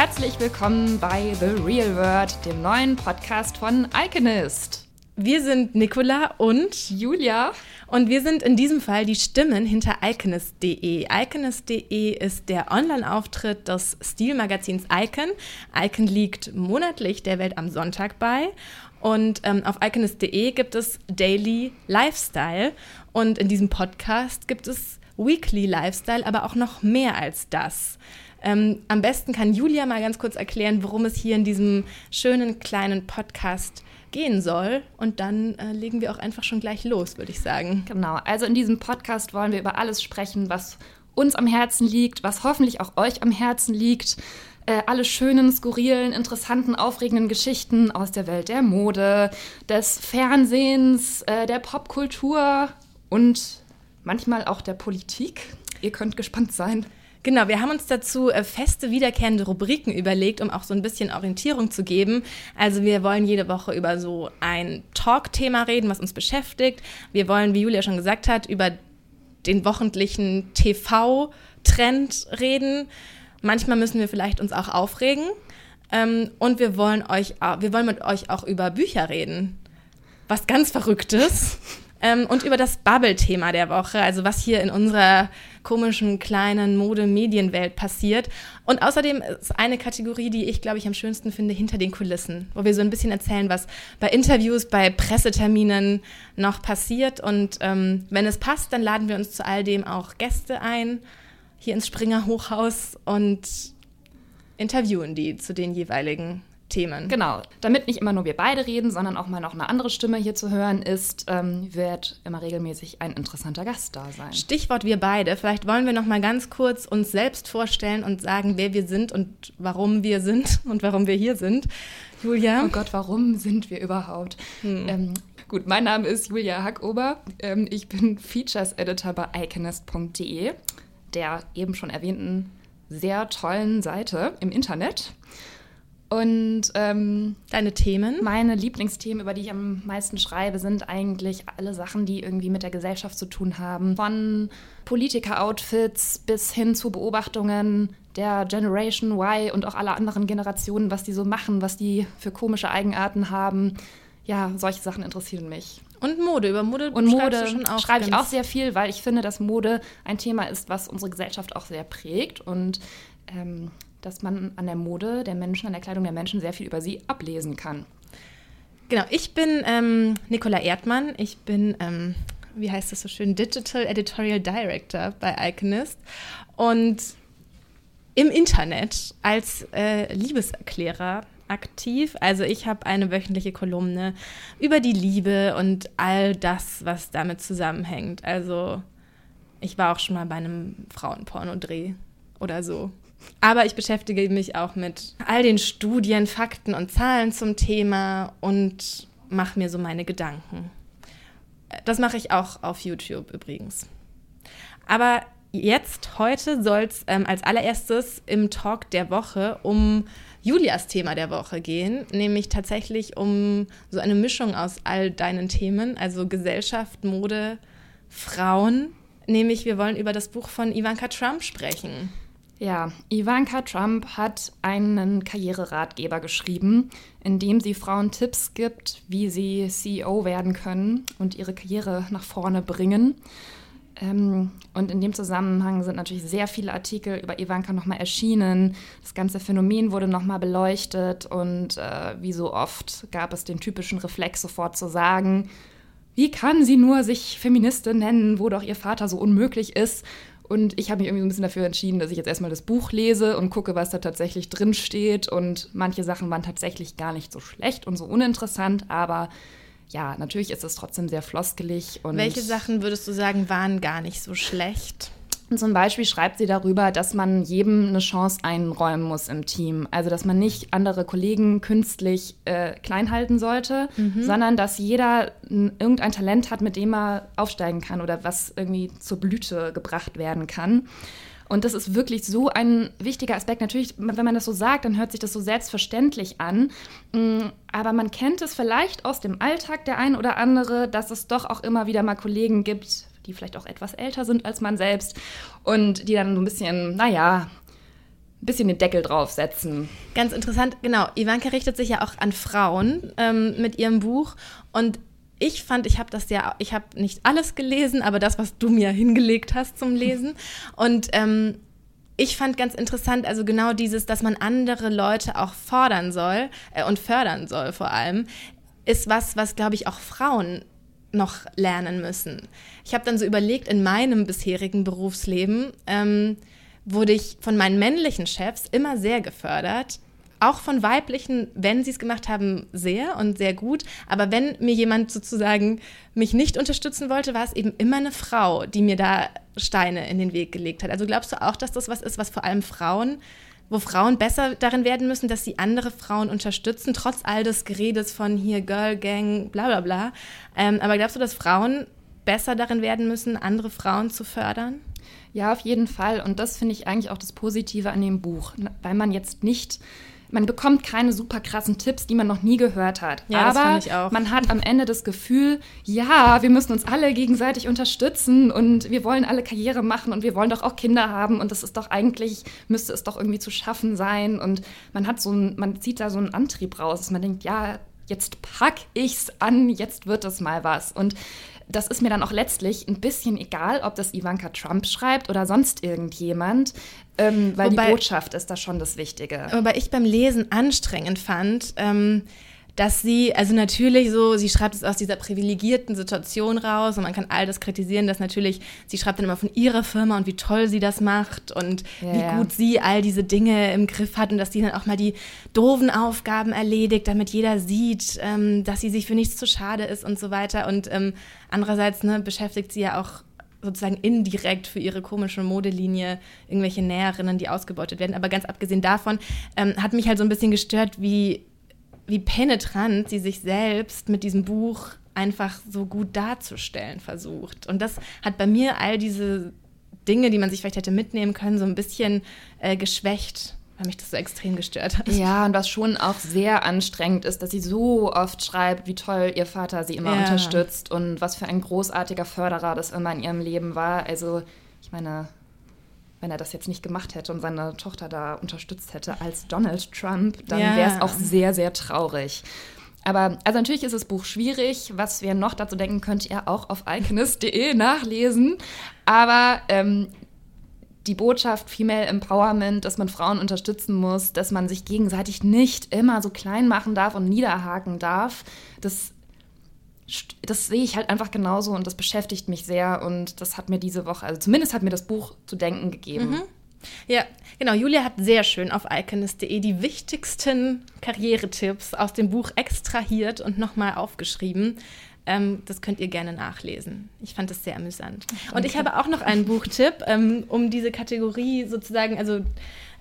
Herzlich willkommen bei The Real World, dem neuen Podcast von Iconist. Wir sind Nicola und Julia. Und wir sind in diesem Fall die Stimmen hinter Iconist.de. Iconist.de ist der Online-Auftritt des Stilmagazins Icon. Icon liegt monatlich der Welt am Sonntag bei. Und ähm, auf iconist.de gibt es Daily Lifestyle. Und in diesem Podcast gibt es Weekly Lifestyle, aber auch noch mehr als das. Ähm, am besten kann Julia mal ganz kurz erklären, worum es hier in diesem schönen kleinen Podcast gehen soll. Und dann äh, legen wir auch einfach schon gleich los, würde ich sagen. Genau, also in diesem Podcast wollen wir über alles sprechen, was uns am Herzen liegt, was hoffentlich auch euch am Herzen liegt. Äh, alle schönen, skurrilen, interessanten, aufregenden Geschichten aus der Welt der Mode, des Fernsehens, äh, der Popkultur und manchmal auch der Politik. Ihr könnt gespannt sein. Genau, wir haben uns dazu äh, feste, wiederkehrende Rubriken überlegt, um auch so ein bisschen Orientierung zu geben. Also wir wollen jede Woche über so ein Talk-Thema reden, was uns beschäftigt. Wir wollen, wie Julia schon gesagt hat, über den wochentlichen TV-Trend reden. Manchmal müssen wir vielleicht uns auch aufregen. Ähm, und wir wollen, euch, wir wollen mit euch auch über Bücher reden. Was ganz Verrücktes. Ähm, und über das Bubble-Thema der Woche, also was hier in unserer komischen kleinen Mode-Medienwelt passiert. Und außerdem ist eine Kategorie, die ich, glaube ich, am schönsten finde, hinter den Kulissen, wo wir so ein bisschen erzählen, was bei Interviews, bei Presseterminen noch passiert. Und ähm, wenn es passt, dann laden wir uns zu all dem auch Gäste ein, hier ins Springer Hochhaus und interviewen die zu den jeweiligen Themen. Genau. Damit nicht immer nur wir beide reden, sondern auch mal noch eine andere Stimme hier zu hören ist, ähm, wird immer regelmäßig ein interessanter Gast da sein. Stichwort wir beide. Vielleicht wollen wir noch mal ganz kurz uns selbst vorstellen und sagen, wer wir sind und warum wir sind und warum wir hier sind. Julia? Oh Gott, warum sind wir überhaupt? Hm. Ähm, gut, mein Name ist Julia Hackober. Ähm, ich bin Features Editor bei iconist.de, der eben schon erwähnten sehr tollen Seite im Internet. Und ähm, deine Themen? Meine Lieblingsthemen, über die ich am meisten schreibe, sind eigentlich alle Sachen, die irgendwie mit der Gesellschaft zu tun haben. Von Politiker-Outfits bis hin zu Beobachtungen der Generation Y und auch aller anderen Generationen, was die so machen, was die für komische Eigenarten haben. Ja, solche Sachen interessieren mich. Und Mode, über Mode und Mode schreibe ich auch sehr viel, weil ich finde, dass Mode ein Thema ist, was unsere Gesellschaft auch sehr prägt und ähm, dass man an der Mode der Menschen, an der Kleidung der Menschen sehr viel über sie ablesen kann. Genau, ich bin ähm, Nicola Erdmann. Ich bin, ähm, wie heißt das so schön, Digital Editorial Director bei Iconist und im Internet als äh, Liebeserklärer aktiv. Also ich habe eine wöchentliche Kolumne über die Liebe und all das, was damit zusammenhängt. Also ich war auch schon mal bei einem Frauenpornodreh oder so. Aber ich beschäftige mich auch mit all den Studien, Fakten und Zahlen zum Thema und mache mir so meine Gedanken. Das mache ich auch auf YouTube übrigens. Aber jetzt, heute, soll es ähm, als allererstes im Talk der Woche um Julias Thema der Woche gehen, nämlich tatsächlich um so eine Mischung aus all deinen Themen, also Gesellschaft, Mode, Frauen. Nämlich, wir wollen über das Buch von Ivanka Trump sprechen. Ja, Ivanka Trump hat einen Karriereratgeber geschrieben, in dem sie Frauen Tipps gibt, wie sie CEO werden können und ihre Karriere nach vorne bringen. Ähm, und in dem Zusammenhang sind natürlich sehr viele Artikel über Ivanka nochmal erschienen. Das ganze Phänomen wurde nochmal beleuchtet und äh, wie so oft gab es den typischen Reflex sofort zu sagen, wie kann sie nur sich Feministin nennen, wo doch ihr Vater so unmöglich ist? Und ich habe mich irgendwie so ein bisschen dafür entschieden, dass ich jetzt erstmal das Buch lese und gucke, was da tatsächlich drin steht. Und manche Sachen waren tatsächlich gar nicht so schlecht und so uninteressant, aber ja, natürlich ist es trotzdem sehr floskelig. Welche Sachen würdest du sagen, waren gar nicht so schlecht? Zum Beispiel schreibt sie darüber, dass man jedem eine Chance einräumen muss im Team. Also, dass man nicht andere Kollegen künstlich äh, klein halten sollte, mhm. sondern dass jeder irgendein Talent hat, mit dem er aufsteigen kann oder was irgendwie zur Blüte gebracht werden kann. Und das ist wirklich so ein wichtiger Aspekt. Natürlich, wenn man das so sagt, dann hört sich das so selbstverständlich an. Mm, aber man kennt es vielleicht aus dem Alltag der ein oder andere, dass es doch auch immer wieder mal Kollegen gibt, die vielleicht auch etwas älter sind als man selbst und die dann so ein bisschen, naja, ein bisschen den Deckel draufsetzen. Ganz interessant, genau. Ivanka richtet sich ja auch an Frauen ähm, mit ihrem Buch und ich fand, ich habe das ja, ich habe nicht alles gelesen, aber das, was du mir hingelegt hast zum Lesen. Und ähm, ich fand ganz interessant, also genau dieses, dass man andere Leute auch fordern soll äh, und fördern soll vor allem, ist was, was, glaube ich, auch Frauen noch lernen müssen. Ich habe dann so überlegt, in meinem bisherigen Berufsleben ähm, wurde ich von meinen männlichen Chefs immer sehr gefördert, auch von weiblichen, wenn sie es gemacht haben, sehr und sehr gut. Aber wenn mir jemand sozusagen mich nicht unterstützen wollte, war es eben immer eine Frau, die mir da Steine in den Weg gelegt hat. Also glaubst du auch, dass das was ist, was vor allem Frauen, wo Frauen besser darin werden müssen, dass sie andere Frauen unterstützen, trotz all des Geredes von hier Girl Gang, bla bla bla. Ähm, aber glaubst du, dass Frauen besser darin werden müssen, andere Frauen zu fördern? Ja, auf jeden Fall. Und das finde ich eigentlich auch das Positive an dem Buch, weil man jetzt nicht man bekommt keine super krassen Tipps, die man noch nie gehört hat. Ja, Aber man hat am Ende das Gefühl, ja, wir müssen uns alle gegenseitig unterstützen und wir wollen alle Karriere machen und wir wollen doch auch Kinder haben und das ist doch eigentlich, müsste es doch irgendwie zu schaffen sein. Und man hat so ein, man zieht da so einen Antrieb raus, dass man denkt, ja, jetzt pack ich's an, jetzt wird es mal was. Und das ist mir dann auch letztlich ein bisschen egal, ob das Ivanka Trump schreibt oder sonst irgendjemand, ähm, weil wobei, die Botschaft ist da schon das Wichtige. Wobei ich beim Lesen anstrengend fand, ähm, dass sie, also natürlich so, sie schreibt es aus dieser privilegierten Situation raus und man kann all das kritisieren, dass natürlich, sie schreibt dann immer von ihrer Firma und wie toll sie das macht und ja, wie gut sie all diese Dinge im Griff hat und dass sie dann auch mal die doofen Aufgaben erledigt, damit jeder sieht, ähm, dass sie sich für nichts zu schade ist und so weiter. Und ähm, andererseits ne, beschäftigt sie ja auch sozusagen indirekt für ihre komische Modelinie irgendwelche Näherinnen, die ausgebeutet werden. Aber ganz abgesehen davon ähm, hat mich halt so ein bisschen gestört, wie wie penetrant sie sich selbst mit diesem Buch einfach so gut darzustellen versucht. Und das hat bei mir all diese Dinge, die man sich vielleicht hätte mitnehmen können, so ein bisschen äh, geschwächt weil mich das so extrem gestört hat. Ja, und was schon auch sehr anstrengend ist, dass sie so oft schreibt, wie toll ihr Vater sie immer ja. unterstützt und was für ein großartiger Förderer das immer in ihrem Leben war. Also, ich meine, wenn er das jetzt nicht gemacht hätte und seine Tochter da unterstützt hätte als Donald Trump, dann ja. wäre es auch sehr, sehr traurig. Aber also natürlich ist das Buch schwierig. Was wir noch dazu denken, könnt ihr auch auf alchemist.de nachlesen. Aber ähm, die Botschaft Female Empowerment, dass man Frauen unterstützen muss, dass man sich gegenseitig nicht immer so klein machen darf und niederhaken darf, das das sehe ich halt einfach genauso und das beschäftigt mich sehr und das hat mir diese Woche, also zumindest hat mir das Buch zu denken gegeben. Mhm. Ja, genau. Julia hat sehr schön auf iconist.de die wichtigsten Karrieretipps aus dem Buch extrahiert und nochmal aufgeschrieben. Ähm, das könnt ihr gerne nachlesen. Ich fand das sehr amüsant. Okay. Und ich habe auch noch einen Buchtipp, ähm, um diese Kategorie sozusagen also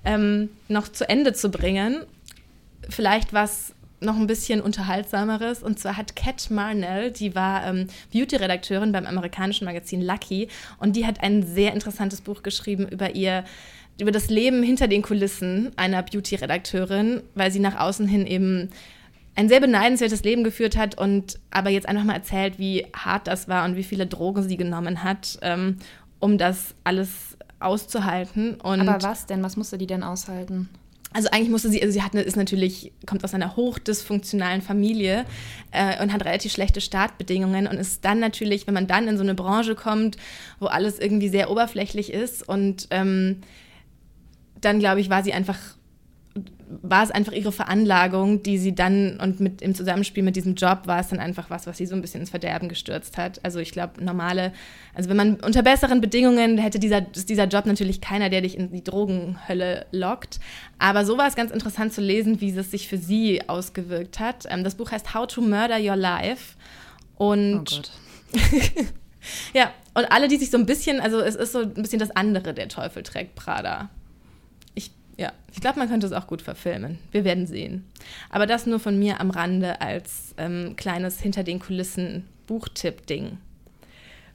ähm, noch zu Ende zu bringen. Vielleicht was noch ein bisschen unterhaltsameres. Und zwar hat Kat Marnell, die war ähm, Beauty-Redakteurin beim amerikanischen Magazin Lucky, und die hat ein sehr interessantes Buch geschrieben über ihr über das Leben hinter den Kulissen einer Beauty-Redakteurin, weil sie nach außen hin eben ein sehr beneidenswertes Leben geführt hat und aber jetzt einfach mal erzählt, wie hart das war und wie viele Drogen sie genommen hat, ähm, um das alles auszuhalten. Und aber was denn? Was musste die denn aushalten? Also eigentlich musste sie, also sie hat ist natürlich, kommt aus einer hochdysfunktionalen Familie äh, und hat relativ schlechte Startbedingungen und ist dann natürlich, wenn man dann in so eine Branche kommt, wo alles irgendwie sehr oberflächlich ist und ähm, dann, glaube ich, war sie einfach war es einfach ihre Veranlagung, die sie dann und mit im Zusammenspiel mit diesem Job war es dann einfach was, was sie so ein bisschen ins Verderben gestürzt hat. Also ich glaube, normale, also wenn man unter besseren Bedingungen hätte dieser, dieser Job natürlich keiner, der dich in die Drogenhölle lockt. Aber so war es ganz interessant zu lesen, wie es sich für sie ausgewirkt hat. Ähm, das Buch heißt How to Murder Your Life. Und oh Gott. ja, und alle, die sich so ein bisschen, also es ist so ein bisschen das andere, der Teufel trägt Prada. Ja, ich glaube, man könnte es auch gut verfilmen. Wir werden sehen. Aber das nur von mir am Rande als ähm, kleines hinter den Kulissen Buchtipp-Ding.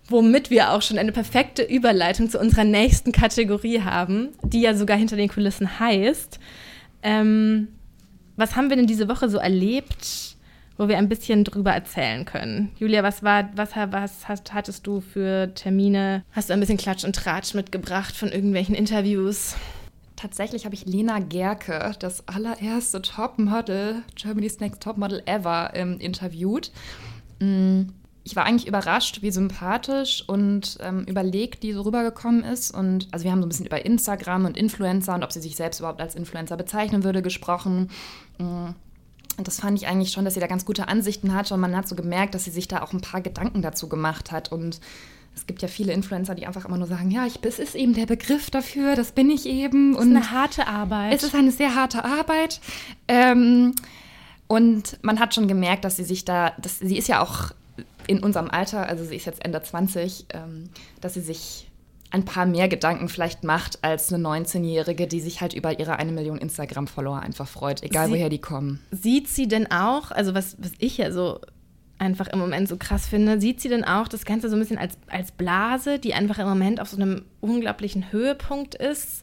Womit wir auch schon eine perfekte Überleitung zu unserer nächsten Kategorie haben, die ja sogar hinter den Kulissen heißt. Ähm, was haben wir denn diese Woche so erlebt, wo wir ein bisschen drüber erzählen können? Julia, was war, was, was hast, hattest du für Termine? Hast du ein bisschen Klatsch und Tratsch mitgebracht von irgendwelchen Interviews? Tatsächlich habe ich Lena Gerke, das allererste Topmodel, Germany's Next Topmodel ever, ähm, interviewt. Mm, ich war eigentlich überrascht, wie sympathisch und ähm, überlegt die so rübergekommen ist. Und also wir haben so ein bisschen über Instagram und Influencer und ob sie sich selbst überhaupt als Influencer bezeichnen würde gesprochen. Mm, und das fand ich eigentlich schon, dass sie da ganz gute Ansichten hat. Und man hat so gemerkt, dass sie sich da auch ein paar Gedanken dazu gemacht hat und es gibt ja viele Influencer, die einfach immer nur sagen, ja, ich, es ist eben der Begriff dafür, das bin ich eben. Es ist eine harte Arbeit. Es ist eine sehr harte Arbeit. Ähm, und man hat schon gemerkt, dass sie sich da, dass, sie ist ja auch in unserem Alter, also sie ist jetzt Ende 20, ähm, dass sie sich ein paar mehr Gedanken vielleicht macht als eine 19-Jährige, die sich halt über ihre eine Million Instagram-Follower einfach freut, egal sie, woher die kommen. Sieht sie denn auch, also was, was ich ja so einfach im Moment so krass finde, sieht sie denn auch das Ganze so ein bisschen als, als Blase, die einfach im Moment auf so einem unglaublichen Höhepunkt ist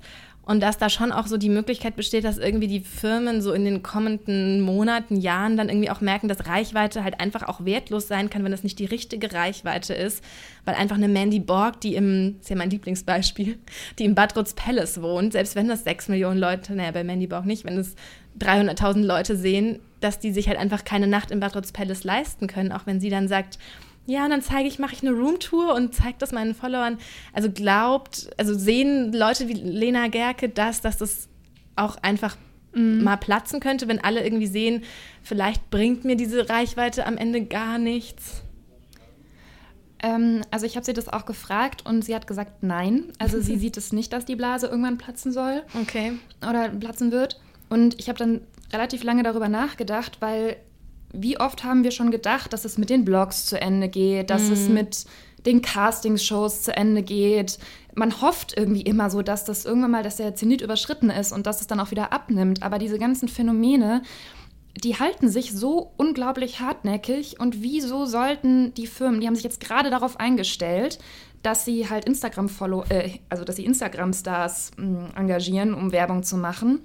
und dass da schon auch so die Möglichkeit besteht, dass irgendwie die Firmen so in den kommenden Monaten, Jahren dann irgendwie auch merken, dass Reichweite halt einfach auch wertlos sein kann, wenn das nicht die richtige Reichweite ist. Weil einfach eine Mandy Borg, die im, ist ja mein Lieblingsbeispiel, die im Bad Rutz Palace wohnt, selbst wenn das sechs Millionen Leute, naja, bei Mandy Borg nicht, wenn es 300.000 Leute sehen, dass die sich halt einfach keine Nacht im Bad Rutz Palace leisten können, auch wenn sie dann sagt, ja, und dann zeige ich, mache ich eine Roomtour und zeige das meinen Followern. Also glaubt, also sehen Leute wie Lena Gerke das, dass das auch einfach mhm. mal platzen könnte, wenn alle irgendwie sehen, vielleicht bringt mir diese Reichweite am Ende gar nichts. Ähm, also ich habe sie das auch gefragt und sie hat gesagt, nein. Also sie sieht es nicht, dass die Blase irgendwann platzen soll. Okay. Oder platzen wird. Und ich habe dann relativ lange darüber nachgedacht, weil wie oft haben wir schon gedacht, dass es mit den Blogs zu Ende geht, dass mm. es mhm. mit den Castingshows zu Ende geht. Man hofft irgendwie immer so, dass das irgendwann mal, dass der Zenit überschritten ist und dass es dann auch wieder abnimmt. Aber diese ganzen Phänomene, die halten sich so unglaublich hartnäckig. Und wieso sollten die Firmen, die haben sich jetzt gerade darauf eingestellt, dass sie halt Instagram-Follow, äh, also dass sie Instagram-Stars mm, engagieren, um Werbung zu machen.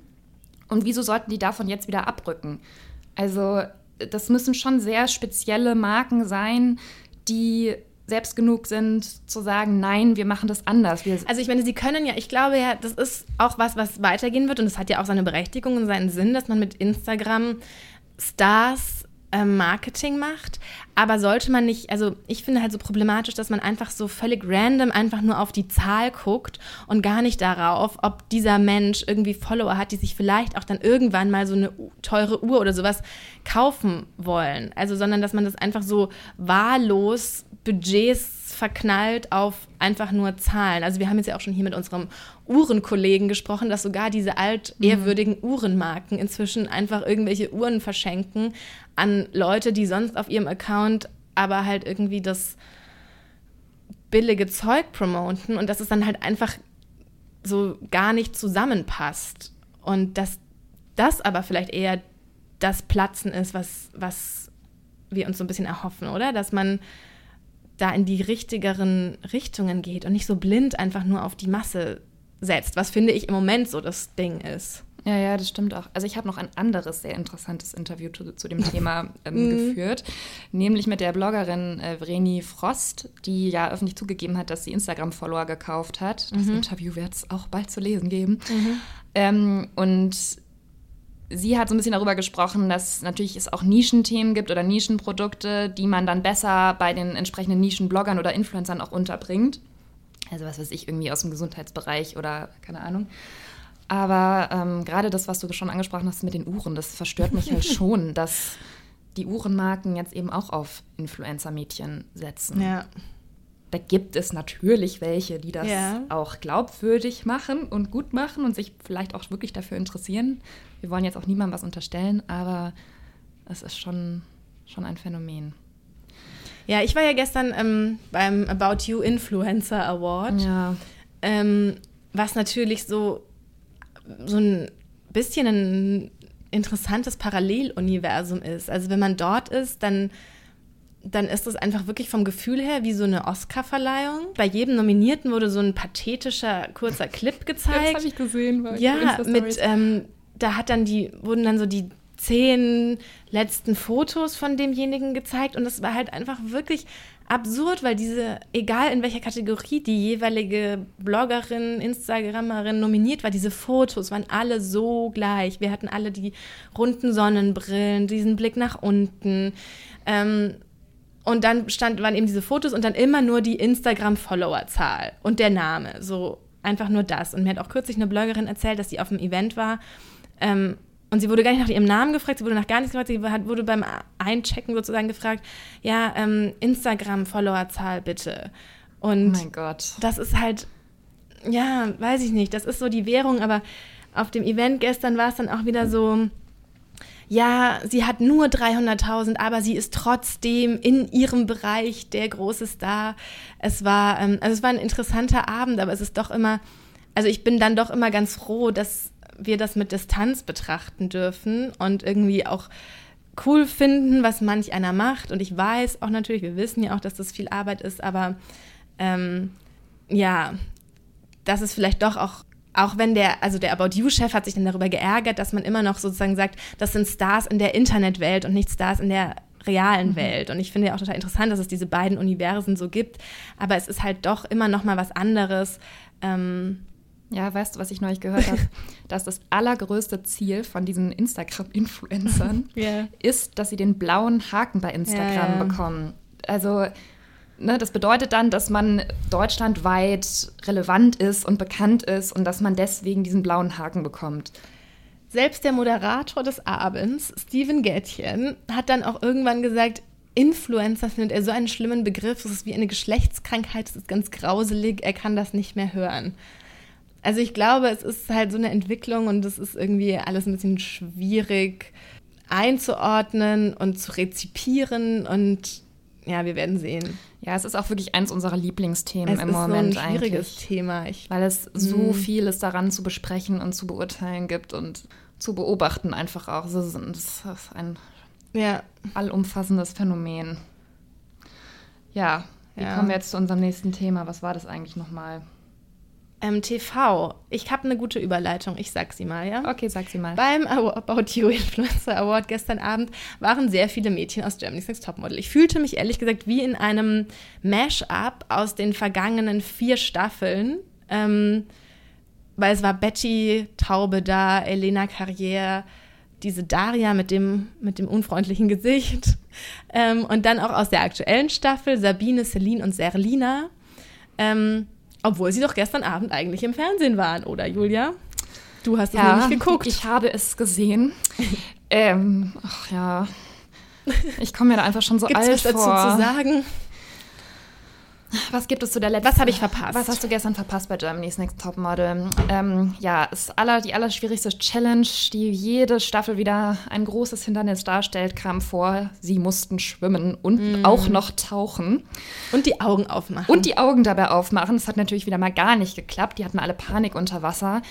Und wieso sollten die davon jetzt wieder abrücken? Also das müssen schon sehr spezielle Marken sein, die selbst genug sind zu sagen, nein, wir machen das anders. Wir also ich meine, sie können ja, ich glaube ja, das ist auch was, was weitergehen wird und es hat ja auch seine Berechtigung und seinen Sinn, dass man mit Instagram Stars Marketing macht. Aber sollte man nicht, also ich finde halt so problematisch, dass man einfach so völlig random einfach nur auf die Zahl guckt und gar nicht darauf, ob dieser Mensch irgendwie Follower hat, die sich vielleicht auch dann irgendwann mal so eine teure Uhr oder sowas kaufen wollen. Also, sondern dass man das einfach so wahllos Budgets verknallt auf einfach nur Zahlen. Also wir haben jetzt ja auch schon hier mit unserem Uhrenkollegen gesprochen, dass sogar diese altehrwürdigen mhm. Uhrenmarken inzwischen einfach irgendwelche Uhren verschenken an Leute, die sonst auf ihrem Account aber halt irgendwie das billige Zeug promoten und dass es dann halt einfach so gar nicht zusammenpasst. Und dass das aber vielleicht eher das Platzen ist, was, was wir uns so ein bisschen erhoffen, oder? Dass man da in die richtigeren Richtungen geht und nicht so blind einfach nur auf die Masse setzt, was finde ich im Moment so das Ding ist. Ja, ja, das stimmt auch. Also ich habe noch ein anderes sehr interessantes Interview zu, zu dem Thema ähm, mhm. geführt, nämlich mit der Bloggerin äh, Vreni Frost, die ja öffentlich zugegeben hat, dass sie Instagram-Follower gekauft hat. Das mhm. Interview wird es auch bald zu lesen geben. Mhm. Ähm, und sie hat so ein bisschen darüber gesprochen, dass natürlich es auch Nischenthemen gibt oder Nischenprodukte, die man dann besser bei den entsprechenden Nischenbloggern oder Influencern auch unterbringt. Also was weiß ich, irgendwie aus dem Gesundheitsbereich oder keine Ahnung. Aber ähm, gerade das, was du schon angesprochen hast mit den Uhren, das verstört mich halt schon, dass die Uhrenmarken jetzt eben auch auf Influencer-Mädchen setzen. Ja. Da gibt es natürlich welche, die das ja. auch glaubwürdig machen und gut machen und sich vielleicht auch wirklich dafür interessieren. Wir wollen jetzt auch niemandem was unterstellen, aber es ist schon, schon ein Phänomen. Ja, ich war ja gestern ähm, beim About You Influencer Award. Ja. Ähm, was natürlich so so ein bisschen ein interessantes Paralleluniversum ist. Also wenn man dort ist, dann dann ist es einfach wirklich vom Gefühl her wie so eine Oscar-Verleihung. Bei jedem Nominierten wurde so ein pathetischer kurzer Clip gezeigt. Das habe ich gesehen. ja, mit ähm, da hat dann die wurden dann so die zehn letzten Fotos von demjenigen gezeigt und das war halt einfach wirklich absurd, weil diese, egal in welcher Kategorie die jeweilige Bloggerin, Instagrammerin nominiert war, diese Fotos waren alle so gleich. Wir hatten alle die runden Sonnenbrillen, diesen Blick nach unten. Ähm, und dann stand, waren eben diese Fotos und dann immer nur die Instagram-Follower-Zahl und der Name. So einfach nur das. Und mir hat auch kürzlich eine Bloggerin erzählt, dass sie auf einem Event war. Ähm, und sie wurde gar nicht nach ihrem Namen gefragt, sie wurde nach gar nichts gefragt, sie wurde beim Einchecken sozusagen gefragt, ja, ähm, Instagram-Followerzahl bitte. Und oh mein Gott. Das ist halt, ja, weiß ich nicht, das ist so die Währung, aber auf dem Event gestern war es dann auch wieder so, ja, sie hat nur 300.000, aber sie ist trotzdem in ihrem Bereich der große Star. Es war, ähm, also es war ein interessanter Abend, aber es ist doch immer, also ich bin dann doch immer ganz froh, dass wir das mit Distanz betrachten dürfen und irgendwie auch cool finden, was manch einer macht. Und ich weiß auch natürlich, wir wissen ja auch, dass das viel Arbeit ist, aber ähm, ja, das ist vielleicht doch auch, auch wenn der, also der About You-Chef hat sich dann darüber geärgert, dass man immer noch sozusagen sagt, das sind Stars in der Internetwelt und nicht Stars in der realen mhm. Welt. Und ich finde ja auch total interessant, dass es diese beiden Universen so gibt. Aber es ist halt doch immer noch mal was anderes. Ähm, ja, weißt du, was ich neulich gehört habe? dass das allergrößte Ziel von diesen Instagram-Influencern yeah. ist, dass sie den blauen Haken bei Instagram ja, ja. bekommen. Also, ne, das bedeutet dann, dass man deutschlandweit relevant ist und bekannt ist und dass man deswegen diesen blauen Haken bekommt. Selbst der Moderator des Abends, Steven Gätchen, hat dann auch irgendwann gesagt, Influencer findet er so einen schlimmen Begriff, es ist wie eine Geschlechtskrankheit, es ist ganz grauselig, er kann das nicht mehr hören. Also ich glaube, es ist halt so eine Entwicklung und es ist irgendwie alles ein bisschen schwierig einzuordnen und zu rezipieren und ja, wir werden sehen. Ja, es ist auch wirklich eins unserer Lieblingsthemen es im Moment eigentlich. Es ist so ein schwieriges Thema. Ich, weil es so mh. vieles daran zu besprechen und zu beurteilen gibt und zu beobachten einfach auch. Das ist ein ja. allumfassendes Phänomen. Ja, wie ja. kommen wir jetzt zu unserem nächsten Thema? Was war das eigentlich nochmal? Ähm, TV. Ich habe eine gute Überleitung. Ich sag sie mal, ja? Okay, sag sie mal. Beim About You Influencer Award gestern Abend waren sehr viele Mädchen aus Germany's Next Topmodel. Ich fühlte mich ehrlich gesagt wie in einem Mash-up aus den vergangenen vier Staffeln. Ähm, weil es war Betty Taube da, Elena Carrière, diese Daria mit dem, mit dem unfreundlichen Gesicht. Ähm, und dann auch aus der aktuellen Staffel Sabine, Celine und Serlina. Ähm, obwohl sie doch gestern Abend eigentlich im Fernsehen waren, oder Julia? Du hast es ja, nicht geguckt. Ich habe es gesehen. ähm, ach ja. Ich komme mir da einfach schon so Gibt's alt was dazu vor. zu sagen? Was gibt es zu der letzten? Was habe ich verpasst? Was hast du gestern verpasst bei Germany's Next Topmodel? Ähm, ja, ist aller, die allerschwierigste Challenge, die jede Staffel wieder ein großes Hindernis darstellt, kam vor. Sie mussten schwimmen und mm. auch noch tauchen. Und die Augen aufmachen. Und die Augen dabei aufmachen. Das hat natürlich wieder mal gar nicht geklappt. Die hatten alle Panik unter Wasser.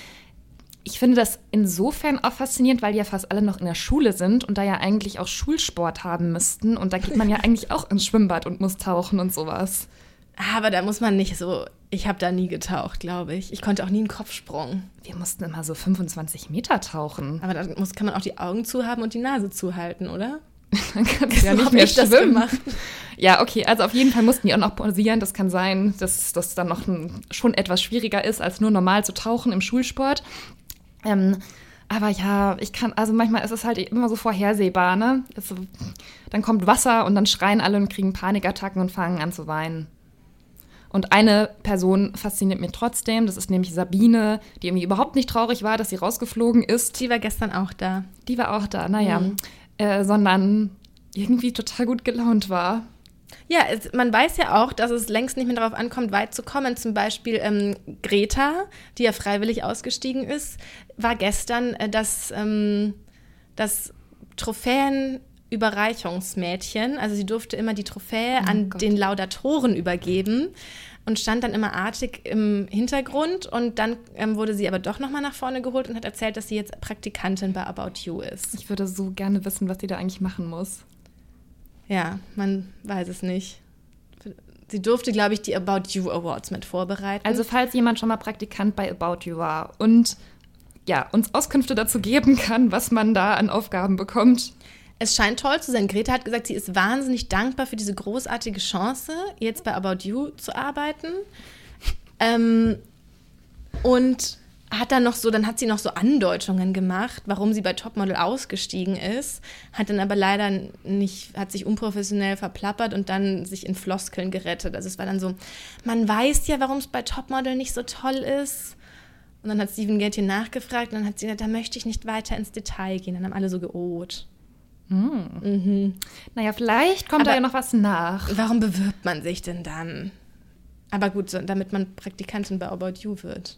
Ich finde das insofern auch faszinierend, weil die ja fast alle noch in der Schule sind und da ja eigentlich auch Schulsport haben müssten. Und da geht man ja eigentlich auch ins Schwimmbad und muss tauchen und sowas. Aber da muss man nicht so. Ich habe da nie getaucht, glaube ich. Ich konnte auch nie einen Kopfsprung. Wir mussten immer so 25 Meter tauchen. Aber da muss, kann man auch die Augen zuhaben und die Nase zuhalten, oder? Dann kannst du ja nicht mehr schwimmen. Ja, okay, also auf jeden Fall mussten die auch noch pausieren. Das kann sein, dass das dann noch ein, schon etwas schwieriger ist, als nur normal zu tauchen im Schulsport. Ähm, aber ja, ich kann, also manchmal ist es halt immer so vorhersehbar, ne? Also, dann kommt Wasser und dann schreien alle und kriegen Panikattacken und fangen an zu weinen. Und eine Person fasziniert mir trotzdem, das ist nämlich Sabine, die irgendwie überhaupt nicht traurig war, dass sie rausgeflogen ist. Die war gestern auch da. Die war auch da, naja. Mhm. Äh, sondern irgendwie total gut gelaunt war. Ja, es, man weiß ja auch, dass es längst nicht mehr darauf ankommt, weit zu kommen. Zum Beispiel ähm, Greta, die ja freiwillig ausgestiegen ist, war gestern äh, das, ähm, das Trophäen Überreichungsmädchen. Also sie durfte immer die Trophäe oh an Gott. den Laudatoren übergeben und stand dann immer artig im Hintergrund. Und dann ähm, wurde sie aber doch nochmal nach vorne geholt und hat erzählt, dass sie jetzt Praktikantin bei About You ist. Ich würde so gerne wissen, was sie da eigentlich machen muss. Ja, man weiß es nicht. Sie durfte, glaube ich, die About You Awards mit vorbereiten. Also falls jemand schon mal Praktikant bei About You war und ja, uns Auskünfte dazu geben kann, was man da an Aufgaben bekommt. Es scheint toll zu sein. Greta hat gesagt, sie ist wahnsinnig dankbar für diese großartige Chance, jetzt bei About You zu arbeiten. Ähm, und hat dann noch so, dann hat sie noch so Andeutungen gemacht, warum sie bei Topmodel ausgestiegen ist, hat dann aber leider nicht, hat sich unprofessionell verplappert und dann sich in Floskeln gerettet. Also es war dann so, man weiß ja, warum es bei Topmodel nicht so toll ist. Und dann hat Steven Gätchen nachgefragt und dann hat sie gesagt, da möchte ich nicht weiter ins Detail gehen. Dann haben alle so geoht. Hm. Mhm. Naja, vielleicht kommt aber da ja noch was nach. Warum bewirbt man sich denn dann? Aber gut, so, damit man Praktikantin bei About You wird.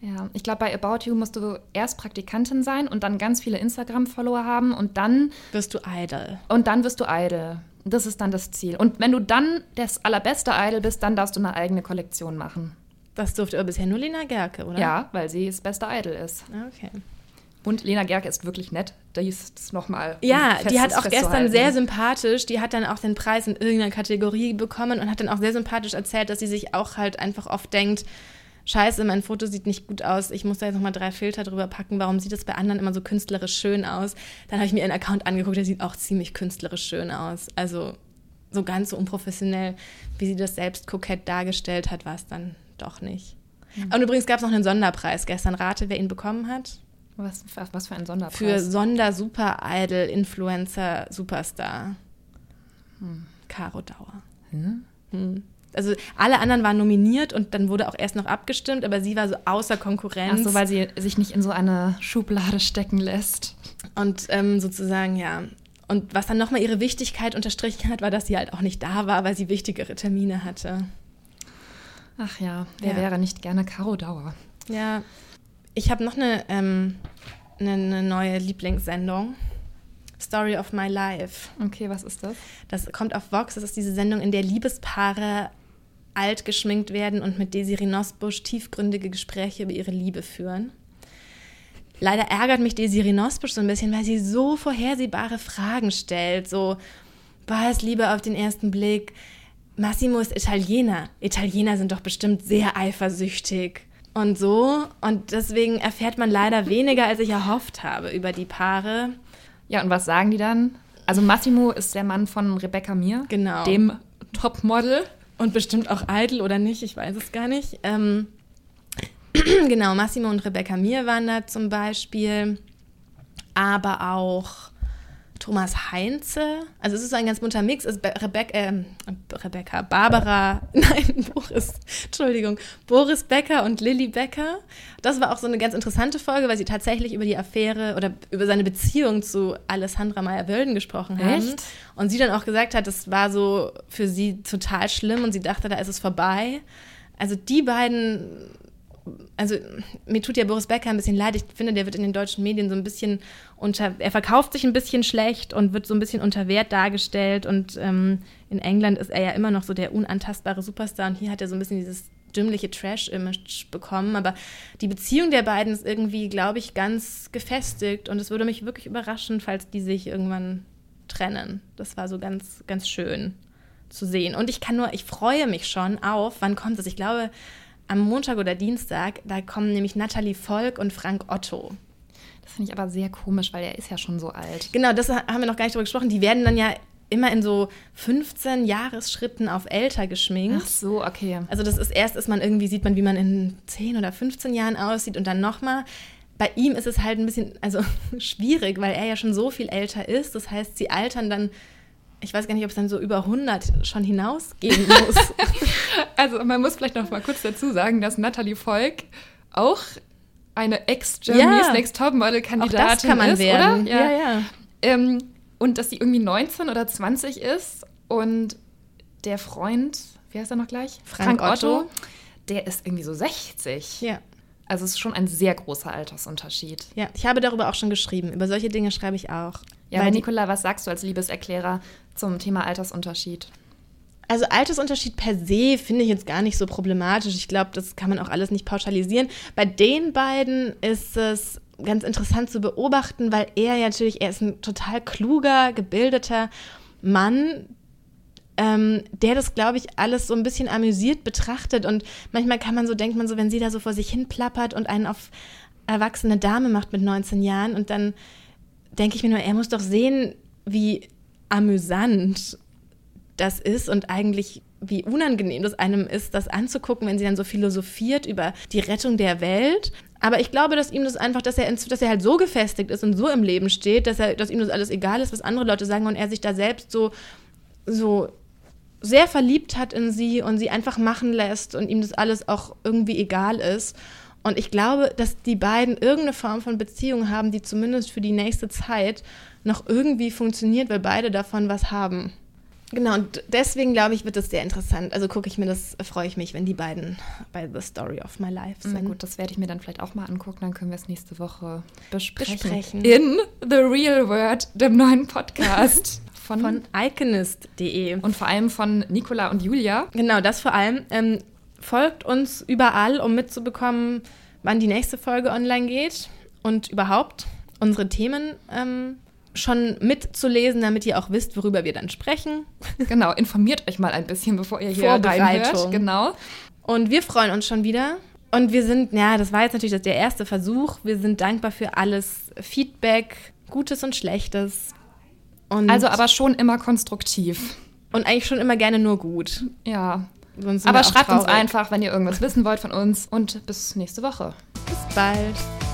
Ja, ich glaube, bei About You musst du erst Praktikantin sein und dann ganz viele Instagram-Follower haben und dann wirst du Idol. Und dann wirst du Idol. Das ist dann das Ziel. Und wenn du dann das allerbeste Idol bist, dann darfst du eine eigene Kollektion machen. Das durfte aber bisher nur Lena Gerke, oder? Ja, weil sie das beste Idol ist. Okay. Und Lena Gerke ist wirklich nett. Die ist nochmal. Ja, die hat auch gestern sehr sympathisch, die hat dann auch den Preis in irgendeiner Kategorie bekommen und hat dann auch sehr sympathisch erzählt, dass sie sich auch halt einfach oft denkt, Scheiße, mein Foto sieht nicht gut aus, ich muss da jetzt nochmal drei Filter drüber packen, warum sieht das bei anderen immer so künstlerisch schön aus? Dann habe ich mir ihren Account angeguckt, der sieht auch ziemlich künstlerisch schön aus. Also so ganz so unprofessionell, wie sie das selbst kokett dargestellt hat, war es dann doch nicht. Mhm. Und übrigens gab es noch einen Sonderpreis gestern. Rate, wer ihn bekommen hat? Was, was für ein Sonderpreis? Für Sonder-Super-Idol-Influencer-Superstar. Hm. Caro Dauer. Hm? Hm. Also alle anderen waren nominiert und dann wurde auch erst noch abgestimmt, aber sie war so außer Konkurrenz. Ach so, weil sie sich nicht in so eine Schublade stecken lässt. Und ähm, sozusagen, ja. Und was dann nochmal ihre Wichtigkeit unterstrichen hat, war, dass sie halt auch nicht da war, weil sie wichtigere Termine hatte. Ach ja, wer ja. wäre nicht gerne Caro Dauer? Ja, ich habe noch eine, ähm, eine, eine, neue Lieblingssendung. Story of My Life. Okay, was ist das? Das kommt auf Vox. Das ist diese Sendung, in der Liebespaare alt geschminkt werden und mit Desiree Nosbusch tiefgründige Gespräche über ihre Liebe führen. Leider ärgert mich Desiree Nosbusch so ein bisschen, weil sie so vorhersehbare Fragen stellt. So, war es Liebe auf den ersten Blick? Massimo ist Italiener. Italiener sind doch bestimmt sehr eifersüchtig und so. Und deswegen erfährt man leider weniger, als ich erhofft habe über die Paare. Ja, und was sagen die dann? Also Massimo ist der Mann von Rebecca Mir, genau. dem Topmodel. Und bestimmt auch Idol oder nicht, ich weiß es gar nicht. Ähm, genau, Massimo und Rebecca Mir waren da zum Beispiel. Aber auch Thomas Heinze. Also es ist ein ganz bunter Mix. Also Rebecca, äh, Rebecca, Barbara, nein, Boris, Entschuldigung, Boris Becker und Lilly Becker. Das war auch so eine ganz interessante Folge, weil sie tatsächlich über die Affäre oder über seine Beziehung zu Alessandra Meyer-Wölden gesprochen haben. Echt? Und sie dann auch gesagt hat, das war so für sie total schlimm und sie dachte, da ist es vorbei. Also die beiden also mir tut ja Boris Becker ein bisschen leid. Ich finde, der wird in den deutschen Medien so ein bisschen unter, er verkauft sich ein bisschen schlecht und wird so ein bisschen unter Wert dargestellt. Und ähm, in England ist er ja immer noch so der unantastbare Superstar und hier hat er so ein bisschen dieses dümmliche Trash-Image bekommen. Aber die Beziehung der beiden ist irgendwie, glaube ich, ganz gefestigt und es würde mich wirklich überraschen, falls die sich irgendwann trennen. Das war so ganz, ganz schön zu sehen. Und ich kann nur, ich freue mich schon auf, wann kommt es? Ich glaube, am Montag oder Dienstag, da kommen nämlich Nathalie Volk und Frank Otto. Das finde ich aber sehr komisch, weil er ist ja schon so alt. Genau, das haben wir noch gar nicht drüber gesprochen. Die werden dann ja immer in so 15 Jahresschritten auf älter geschminkt. Ach so, okay. Also das ist erst ist man irgendwie sieht man, wie man in 10 oder 15 Jahren aussieht und dann nochmal. Bei ihm ist es halt ein bisschen also schwierig, weil er ja schon so viel älter ist. Das heißt, sie altern dann ich weiß gar nicht, ob es dann so über 100 schon hinausgehen muss. also man muss vielleicht noch mal kurz dazu sagen, dass Natalie Volk auch eine Ex-Germany's ja. Next Topmodel-Kandidatin kann man ist, werden. oder? Ja, ja. ja. Ähm, und dass sie irgendwie 19 oder 20 ist und der Freund, wie heißt er noch gleich? Frank, Frank Otto, Otto, der ist irgendwie so 60. Ja. Also es ist schon ein sehr großer Altersunterschied. Ja, ich habe darüber auch schon geschrieben. Über solche Dinge schreibe ich auch. Ja, aber Nicola, was sagst du als Liebeserklärer zum Thema Altersunterschied? Also Altersunterschied per se finde ich jetzt gar nicht so problematisch. Ich glaube, das kann man auch alles nicht pauschalisieren. Bei den beiden ist es ganz interessant zu beobachten, weil er ja natürlich, er ist ein total kluger, gebildeter Mann, ähm, der das, glaube ich, alles so ein bisschen amüsiert betrachtet. Und manchmal kann man so, denkt man so, wenn sie da so vor sich hin plappert und einen auf erwachsene Dame macht mit 19 Jahren und dann denke ich mir nur, er muss doch sehen, wie amüsant das ist und eigentlich wie unangenehm das einem ist, das anzugucken, wenn sie dann so philosophiert über die Rettung der Welt. Aber ich glaube, dass ihm das einfach, dass er, dass er halt so gefestigt ist und so im Leben steht, dass, er, dass ihm das alles egal ist, was andere Leute sagen und er sich da selbst so, so sehr verliebt hat in sie und sie einfach machen lässt und ihm das alles auch irgendwie egal ist. Und ich glaube, dass die beiden irgendeine Form von Beziehung haben, die zumindest für die nächste Zeit noch irgendwie funktioniert, weil beide davon was haben. Genau, und deswegen glaube ich, wird das sehr interessant. Also gucke ich mir das, freue ich mich, wenn die beiden bei The Story of My Life sind. Na gut, das werde ich mir dann vielleicht auch mal angucken, dann können wir es nächste Woche besprechen. Besprechen. In The Real World, dem neuen Podcast von, von iconist.de. und vor allem von Nicola und Julia. Genau, das vor allem. Ähm, folgt uns überall, um mitzubekommen, wann die nächste Folge online geht und überhaupt unsere Themen ähm, schon mitzulesen, damit ihr auch wisst, worüber wir dann sprechen. Genau, informiert euch mal ein bisschen, bevor ihr hier reinhört. Genau. Und wir freuen uns schon wieder. Und wir sind, ja, das war jetzt natürlich der erste Versuch. Wir sind dankbar für alles Feedback, Gutes und Schlechtes. Und Also aber schon immer konstruktiv. Und eigentlich schon immer gerne nur gut. Ja. Aber schreibt uns traurig. einfach, wenn ihr irgendwas wissen wollt von uns. Und bis nächste Woche. Bis bald.